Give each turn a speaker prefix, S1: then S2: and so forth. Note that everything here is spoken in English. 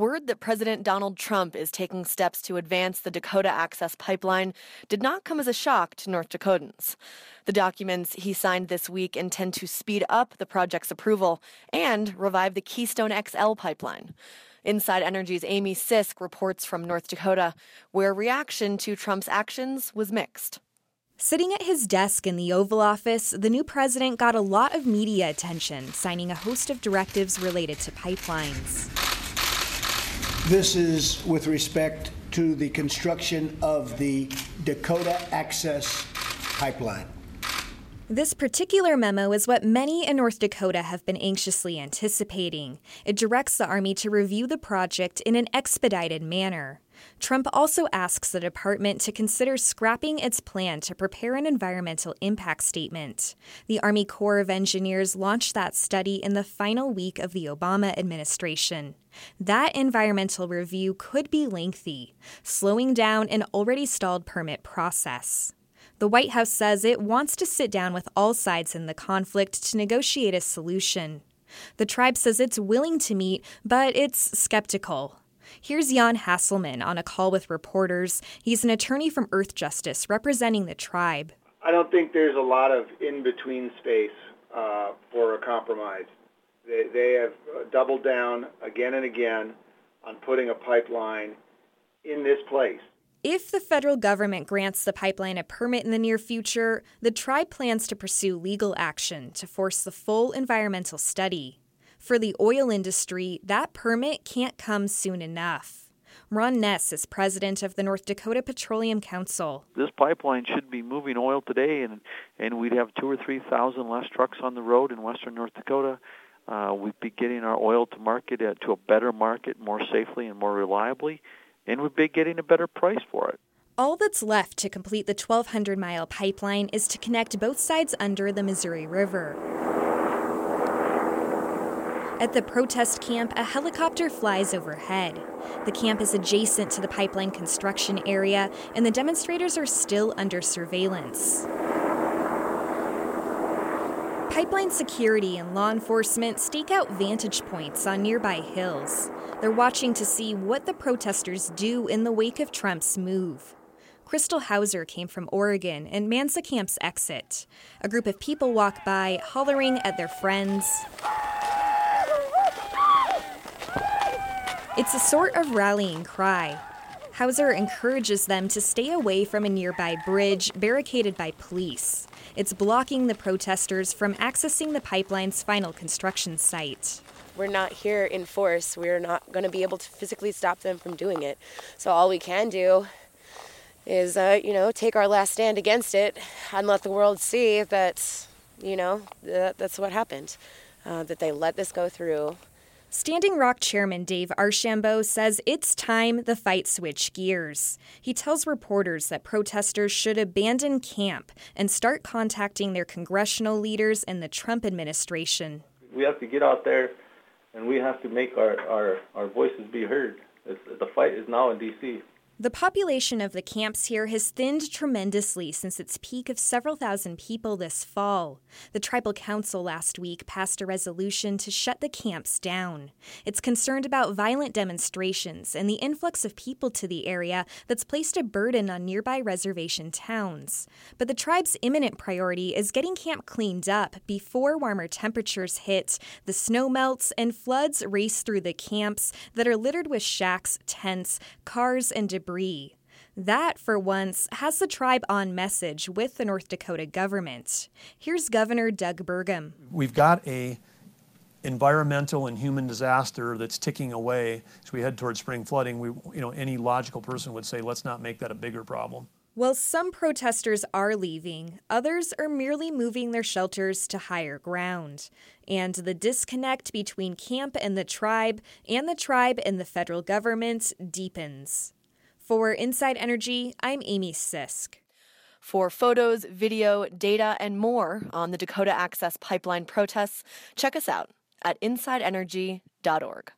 S1: Word that President Donald Trump is taking steps to advance the Dakota Access Pipeline did not come as a shock to North Dakotans. The documents he signed this week intend to speed up the project's approval and revive the Keystone XL pipeline. Inside Energy's Amy Sisk reports from North Dakota, where reaction to Trump's actions was mixed.
S2: Sitting at his desk in the Oval Office, the new president got a lot of media attention, signing a host of directives related to pipelines.
S3: This is with respect to the construction of the Dakota Access Pipeline.
S2: This particular memo is what many in North Dakota have been anxiously anticipating. It directs the Army to review the project in an expedited manner. Trump also asks the department to consider scrapping its plan to prepare an environmental impact statement. The Army Corps of Engineers launched that study in the final week of the Obama administration. That environmental review could be lengthy, slowing down an already stalled permit process. The White House says it wants to sit down with all sides in the conflict to negotiate a solution. The tribe says it's willing to meet, but it's skeptical. Here's Jan Hasselman on a call with reporters. He's an attorney from Earthjustice representing the tribe.
S4: I don't think there's a lot of in between space uh, for a compromise. They, they have doubled down again and again on putting a pipeline in this place.
S2: If the federal government grants the pipeline a permit in the near future, the tribe plans to pursue legal action to force the full environmental study. For the oil industry, that permit can't come soon enough. Ron Ness is president of the North Dakota Petroleum Council.
S5: This pipeline should be moving oil today, and and we'd have two or three thousand less trucks on the road in western North Dakota. Uh, we'd be getting our oil to market uh, to a better market more safely and more reliably and would be getting a better price for it.
S2: All that's left to complete the 1,200 mile pipeline is to connect both sides under the Missouri River. At the protest camp, a helicopter flies overhead. The camp is adjacent to the pipeline construction area, and the demonstrators are still under surveillance. Pipeline security and law enforcement stake out vantage points on nearby hills. They're watching to see what the protesters do in the wake of Trump's move. Crystal Hauser came from Oregon and mans the camp's exit. A group of people walk by, hollering at their friends. It's a sort of rallying cry. Hauser encourages them to stay away from a nearby bridge barricaded by police. It's blocking the protesters from accessing the pipeline's final construction site.
S6: We're not here in force. We're not going to be able to physically stop them from doing it. So all we can do is, uh, you know, take our last stand against it and let the world see that, you know, that that's what happened. Uh, that they let this go through.
S2: Standing Rock Chairman Dave Archambault says it's time the fight switch gears. He tells reporters that protesters should abandon camp and start contacting their congressional leaders and the Trump administration.
S7: We have to get out there and we have to make our, our, our voices be heard. It's, the fight is now in D.C.
S2: The population of the camps here has thinned tremendously since its peak of several thousand people this fall. The Tribal Council last week passed a resolution to shut the camps down. It's concerned about violent demonstrations and the influx of people to the area that's placed a burden on nearby reservation towns. But the tribe's imminent priority is getting camp cleaned up before warmer temperatures hit, the snow melts, and floods race through the camps that are littered with shacks, tents, cars, and debris debris. That, for once, has the tribe on message with the North Dakota government. Here's Governor Doug Burgum.
S8: We've got a environmental and human disaster that's ticking away as we head towards spring flooding. We, you know, any logical person would say, let's not make that a bigger problem.
S2: While some protesters are leaving, others are merely moving their shelters to higher ground. And the disconnect between camp and the tribe, and the tribe and the federal government, deepens. For Inside Energy, I'm Amy Sisk.
S1: For photos, video, data, and more on the Dakota Access Pipeline protests, check us out at insideenergy.org.